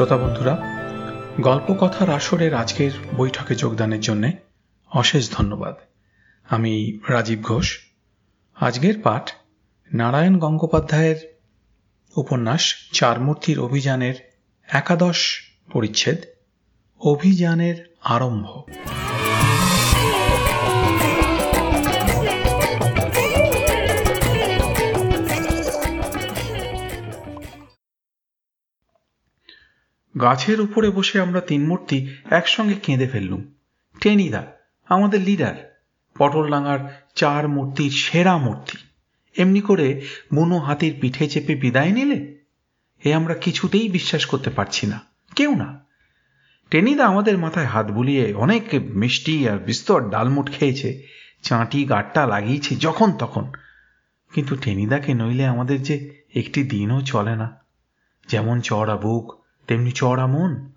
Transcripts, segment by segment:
শ্রোতা বন্ধুরা, গল্প কথার আসরের আজকের বৈঠকে যোগদানের জন্য অশেষ ধন্যবাদ। আমি রাজীব ঘোষ। আজকের পাঠ নারায়ণ গঙ্গোপাধ্যায়ের উপন্যাস চারমূর্তির অভিযানের একাদশ পরিচ্ছেদ, অভিযানের আরম্ভ। গাছের উপরে বসে আমরা তিন মূর্তি একসঙ্গে কেঁদে ফেললুম। টেনিদা, আমাদের লিডার, পটল পটলডাঙ্গার চার মূর্তির সেরা মূর্তি। এমনি করে বুনো হাতির পিঠে চেপে বিদায় নিলে? এ আমরা কিছুতেই বিশ্বাস করতে পারছি না। কেউ না। টেনিদা আমাদের মাথায় হাত বুলিয়ে অনেক মিষ্টি আর বিস্তর ডালমুট খেয়েছে। চাঁটি গাট্টা লাগিয়েছে যখন তখন। কিন্তু টেনিদাকে নইলে আমাদের যে একটি দিনও চলে না। যেমন চড়া বুক তেমনি চড়া মন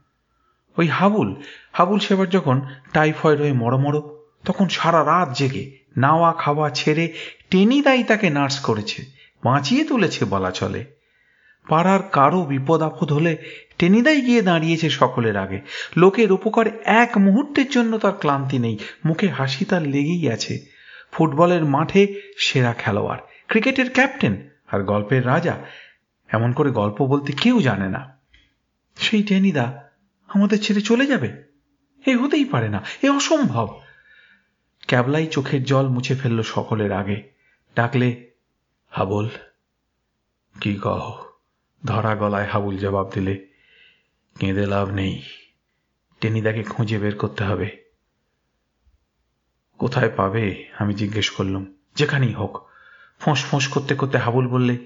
ওই হাবুল হাবুল সেবার যখন টাইফয়েড হয়ে মরমর, তখন সারা রাত জেগে নাওয়া খাওয়া ছেড়ে টেনিদাই তাকে নার্স করেছে, বাঁচিয়ে তুলেছে বলা চলে। পাড়ার কারও বিপদ আপদ হলে টেনিদাই গিয়ে দাঁড়িয়েছে সকলের আগে। লোকের উপকার এক মুহূর্তের জন্য তার ক্লান্তি নেই, মুখে হাসি তার লেগেই আছে। ফুটবলের মাঠে সেরা খেলোয়াড়, ক্রিকেটের ক্যাপ্টেন আর গল্পের রাজা, এমন করে গল্প বলতে কেউ জানে না। সেই টেনিদা আমাদের ছেড়ে চলে যাবে? এ হতেই পারে না, এ অসম্ভব। ক্যাবলাই চোখের জল মুছে ফেলল সকলের আগে। ডাকলে, হাবল, কি কহ ধরা গলায় হাবুল জবাব দিলে, কেঁদে লাভ নেই। টেনিদাকে খুঁজে বের করতে হবে। কোথায় পাবে? আমি জিজ্ঞেস করলুম। যেখানেই হোক। ফোঁস ফোঁস করতে করতে হাবুল বললে,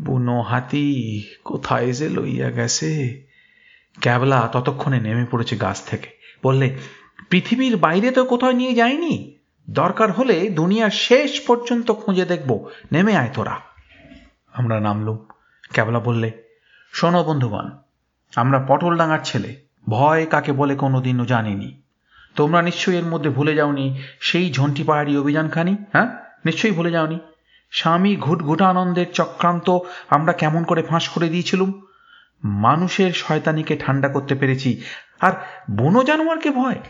বুনো হাতি কোথায় যে লইয়া গেছে? ক্যাবলা ততক্ষণে নেমে পড়েছে গাছ থেকে। বললে, পৃথিবীর বাইরে তো কোথাও নিয়ে যায়নি দরকার হলে দুনিয়ার শেষ পর্যন্ত খুঁজে দেখব। নেমে আয় তোরা। আমরা নামলুম। ক্যাবলা বললে, শোনো বন্ধুগণ, আমরা পটল ডাঙার ছেলে। ভয় কাকে বলে কোনোদিনও জানিনি। তোমরা নিশ্চয়ই এর মধ্যে ভুলে যাওনি সেই ঝন্টি পাহাড়ি অভিযানখানি হ্যাঁ? নিশ্চয়ই ভুলে যাওনি। স্বামী ঘুটঘুটানন্দের চক্রান্ত আমরা কেমন করে ফাঁস করে দিয়েছিলুম? মানুষের শয়তানিকে ঠান্ডা করতে পেরেছি। আর বনো জানোয়ারকে ভয়?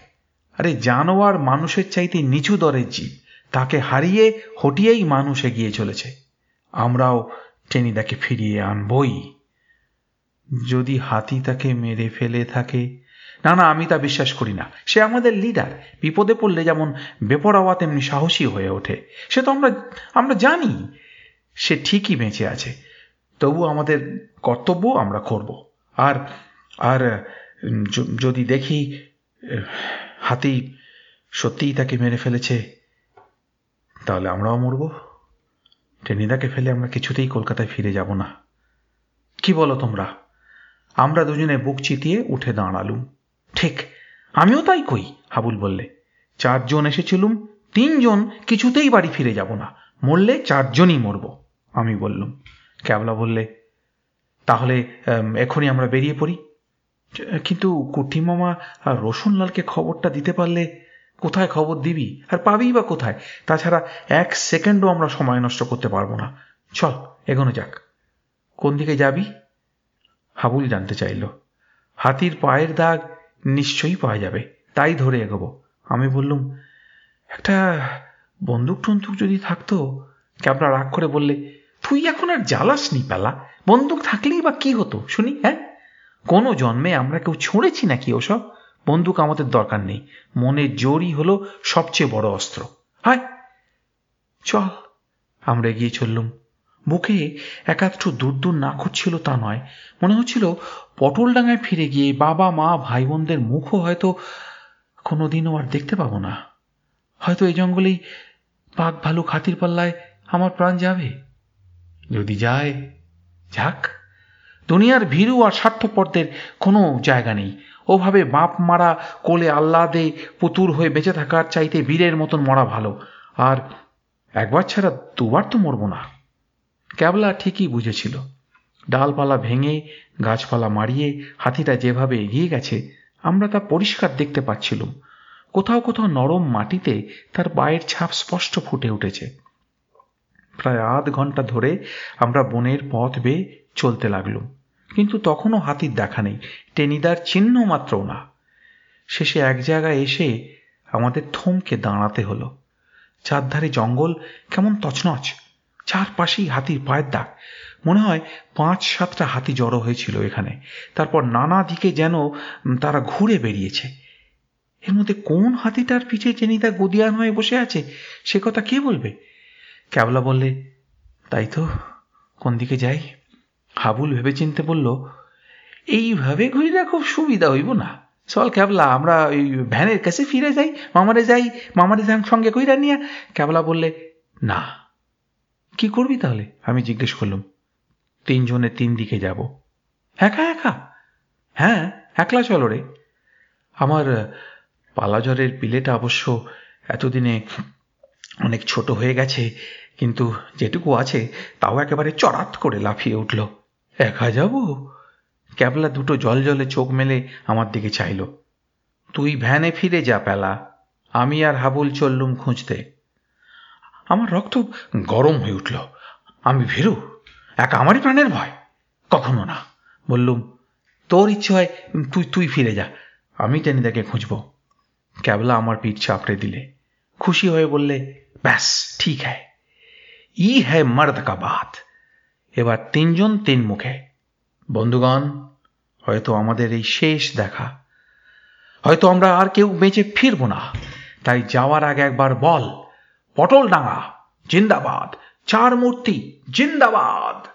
আরে জানোয়ার মানুষের চাইতে নিচু দরের জীব। তাকে হারিয়ে, হটিয়েই মানুষ এগিয়ে চলেছে। আমরাও টেনিদাকে ফিরিয়ে আনবই। যদি হাতি তাকে মেরে ফেলে থাকে? না না, আমি তা বিশ্বাস করি না। সে আমাদের লিডার। বিপদে পড়লে যেমন বেপরাওয়া তেমনি সাহসী হয়ে ওঠে। সে তো আমরা আমরা জানি। সে ঠিকই বেঁচে আছে। তবু আমাদের কর্তব্য আমরা করব। আর আর যদি দেখি হাতি সত্যিই তাকে মেরে ফেলেছে, তাহলে আমরাও মরব। টেনিদাকে ফেলে আমরা কিছুতেই কলকাতায় ফিরে যাব না। কি বলো তোমরা? আমরা দুজনে বুক চিতিয়ে উঠে দাঁড়ালুম। ঠিক, আমিও তাই কই, হাবুল বললে। চারজন এসেছিলুম, তিনজন কিছুতেই বাড়ি ফিরে যাব না। মরলে চারজনই মরব, আমি বললুম। ক্যাবলা বললে, তাহলে এখনই আমরা বেরিয়ে পড়ি। কিন্তু কুটিমামা আর রসুনলালকে খবরটা দিতে পারলে কোথায় খবর দিবি? আর পাবিই বা কোথায়? তাছাড়া এক সেকেন্ডও আমরা সময় নষ্ট করতে পারব না। চল, এগোনো যাক। কোন দিকে যাবি? হাবুল জানতে চাইল। হাতির পায়ের দাগ নিশ্চয়ই পাওয়া যাবে। তাই ধরে এগোবো। আমি বললুম, একটা বন্দুক টন্দুক যদি থাকতো? ক্যাবলা রাগ করে বললে তুই এখন আর জ্বালাস নি পেলা। বন্দুক থাকলেই বা কি হতো? শুনি হ্যাঁ? কোনো জন্মে আমরা কেউ ছুঁড়েছি নাকি ওসব? বন্দুক আমাদের দরকার নেই। মনের জোরই হলো সবচেয়ে বড় অস্ত্র। হায়! চল, আমরা এগিয়ে চললুম। বুকে একাত্র দূর দূর না খুঁজছিল তা নয়। মনে হচ্ছিল পটলডাঙ্গায় ফিরে গিয়ে বাবা, মা ভাই বোনদের মুখও হয়তো কোনোদিনও আর দেখতে পাবো না। হয়তো এই জঙ্গলেই বাঘ ভালুক হাতির পাল্লায় আমার প্রাণ যাবে। যদি যায়, যাক। দুনিয়ার ভীরু আর স্বার্থপরদের কোনো জায়গা নেই। ওভাবে বাপ মারা কোলে আহ্লাদে পুতুর হয়ে বেঁচে থাকার চাইতে বীরের মতন মরা ভালো। আর একবার ছাড়া দুবার তো মরব না। ক্যাবলা ঠিকই বুঝেছিল। ডালপালা ভেঙে, গাছপালা মারিয়ে হাতিটা যেভাবে এগিয়ে গেছে, আমরা তা পরিষ্কার দেখতে পাচ্ছিলুম। কোথাও কোথাও নরম মাটিতে তার পায়ের ছাপ স্পষ্ট ফুটে উঠেছে। প্রায় আধ ঘণ্টা ধরে আমরা বনের পথ বেয়ে চলতে লাগলুম। কিন্তু তখনও হাতির দেখা নেই। টেনিদার চিহ্ন মাত্রও না। শেষে এক জায়গায় এসে আমাদের থমকে দাঁড়াতে হলো। চারধারে জঙ্গল কেমন তছনছ। চারপাশেই হাতির পায়ের দাগ। মনে হয় পাঁচ সাতটা হাতি জড়ো হয়েছিল এখানে। তারপর নানা দিকে যেন তারা ঘুরে বেরিয়েছে এর মধ্যে কোন হাতিটার পিঠে চেনিতা গদিয়ান হয়ে বসে আছে? সে কথা কে বলবে? ক্যাবলা বললে, তাই তো, কোন দিকে যাই? হাবুল ভেবে চিনতে বলল, এইভাবে ঘুরিলে খুব সুবিধা হইব না। চল ক্যাবলা, আমরা ওই ভ্যানের কাছে ফিরে যাই, মামারে যাই, মামারে যান সঙ্গে কইরা নিয়ে। ক্যাবলা বললে, না। কি করবি তাহলে? আমি জিজ্ঞেস করলাম, তিনজনে তিন দিকে যাব? একা একা? হ্যাঁ একলা চলো রে। আমার পালাজরের পিলেটা অবশ্য এতদিনে অনেক ছোট হয়ে গেছে, কিন্তু যেটুকু আছে তাও একেবারে চড়াত করে লাফিয়ে উঠল। একা যাব? ক্যাবলা দুটো জল জলে চোখ মেলে আমার দিকে চাইল। তুই ভ্যানে ফিরে যা পেলা, আমি আর হাবুল চললুম খুঁজতে। আমার রক্ত গরম হয়ে উঠল। আমি ভেরু, এক আমারই প্রাণের ভয়? কখনো না। বললুম, তোর ইচ্ছে হয় তুই তুই ফিরে যা, আমি টেনিদাকে খুঁজব। ক্যাবলা আমার পিঠ চাপড়ে দিলে। খুশি হয়ে বললে ব্যাস ঠিক হ্যায় ই হ্যায় মর্দ কা বাত এবার তিনজন তিন মুখে বন্ধুগণ হয়তো আমাদের এই শেষ দেখা হয়তো আমরা আর কেউ বেঁচে ফিরব না তাই যাওয়ার আগে একবার বল পটল ডাঙা, জিন্দাবাদ। চার মূর্তি, জিন্দাবাদ।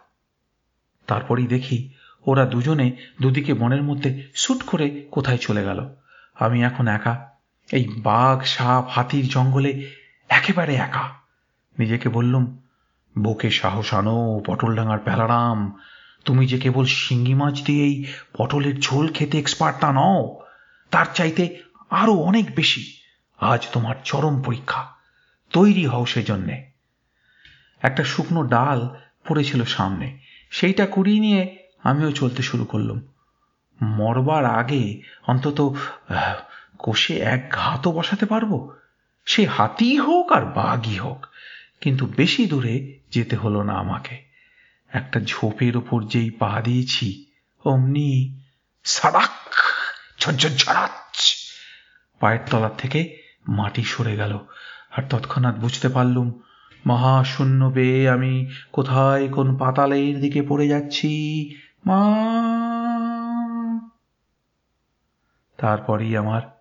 তারপরই দেখি ওরা দুজনে দুদিকে বনের মধ্যে সুট করে কোথায় চলে গেল। আমি এখন একা এই বাঘ, সাপ, হাতির জঙ্গলে একেবারে একা। নিজেকে বললুম, বুকে সাহস আনো পটলডাঙ্গার প্যালারাম। তুমি যে কেবল শিঙ্গি মাছ দিয়েই পটলের ঝোল খেতে এক্সপার্ট তা নও, তার চাইতে আরও অনেক বেশি আজ তোমার চরম পরীক্ষা। তৈরি হও সেজন্যে। একটা শুকনো ডাল পড়েছিল সামনে। সেইটা কুড়িয়ে নিয়ে আমিও চলতে শুরু করলাম। মরবার আগে অন্তত কোষে এক ঘাতও বসাতে পারব? সে হাতি হোক আর বাঘই হোক, কিন্তু বেশি দূরে যেতে হলো না আমাকে। একটা ঝোপের ওপর যেই পা দিয়েছি, অমনি সারাক ঝরঝরাচ পায়ের তলার থেকে মাটি সরে গেল, আর তৎক্ষণাৎ বুঝতে পারলুম, মহাশূন্য বেয়ে আমি কোথায় কোন পাতালের দিকে পড়ে যাচ্ছি? মা! তারপরেই আমার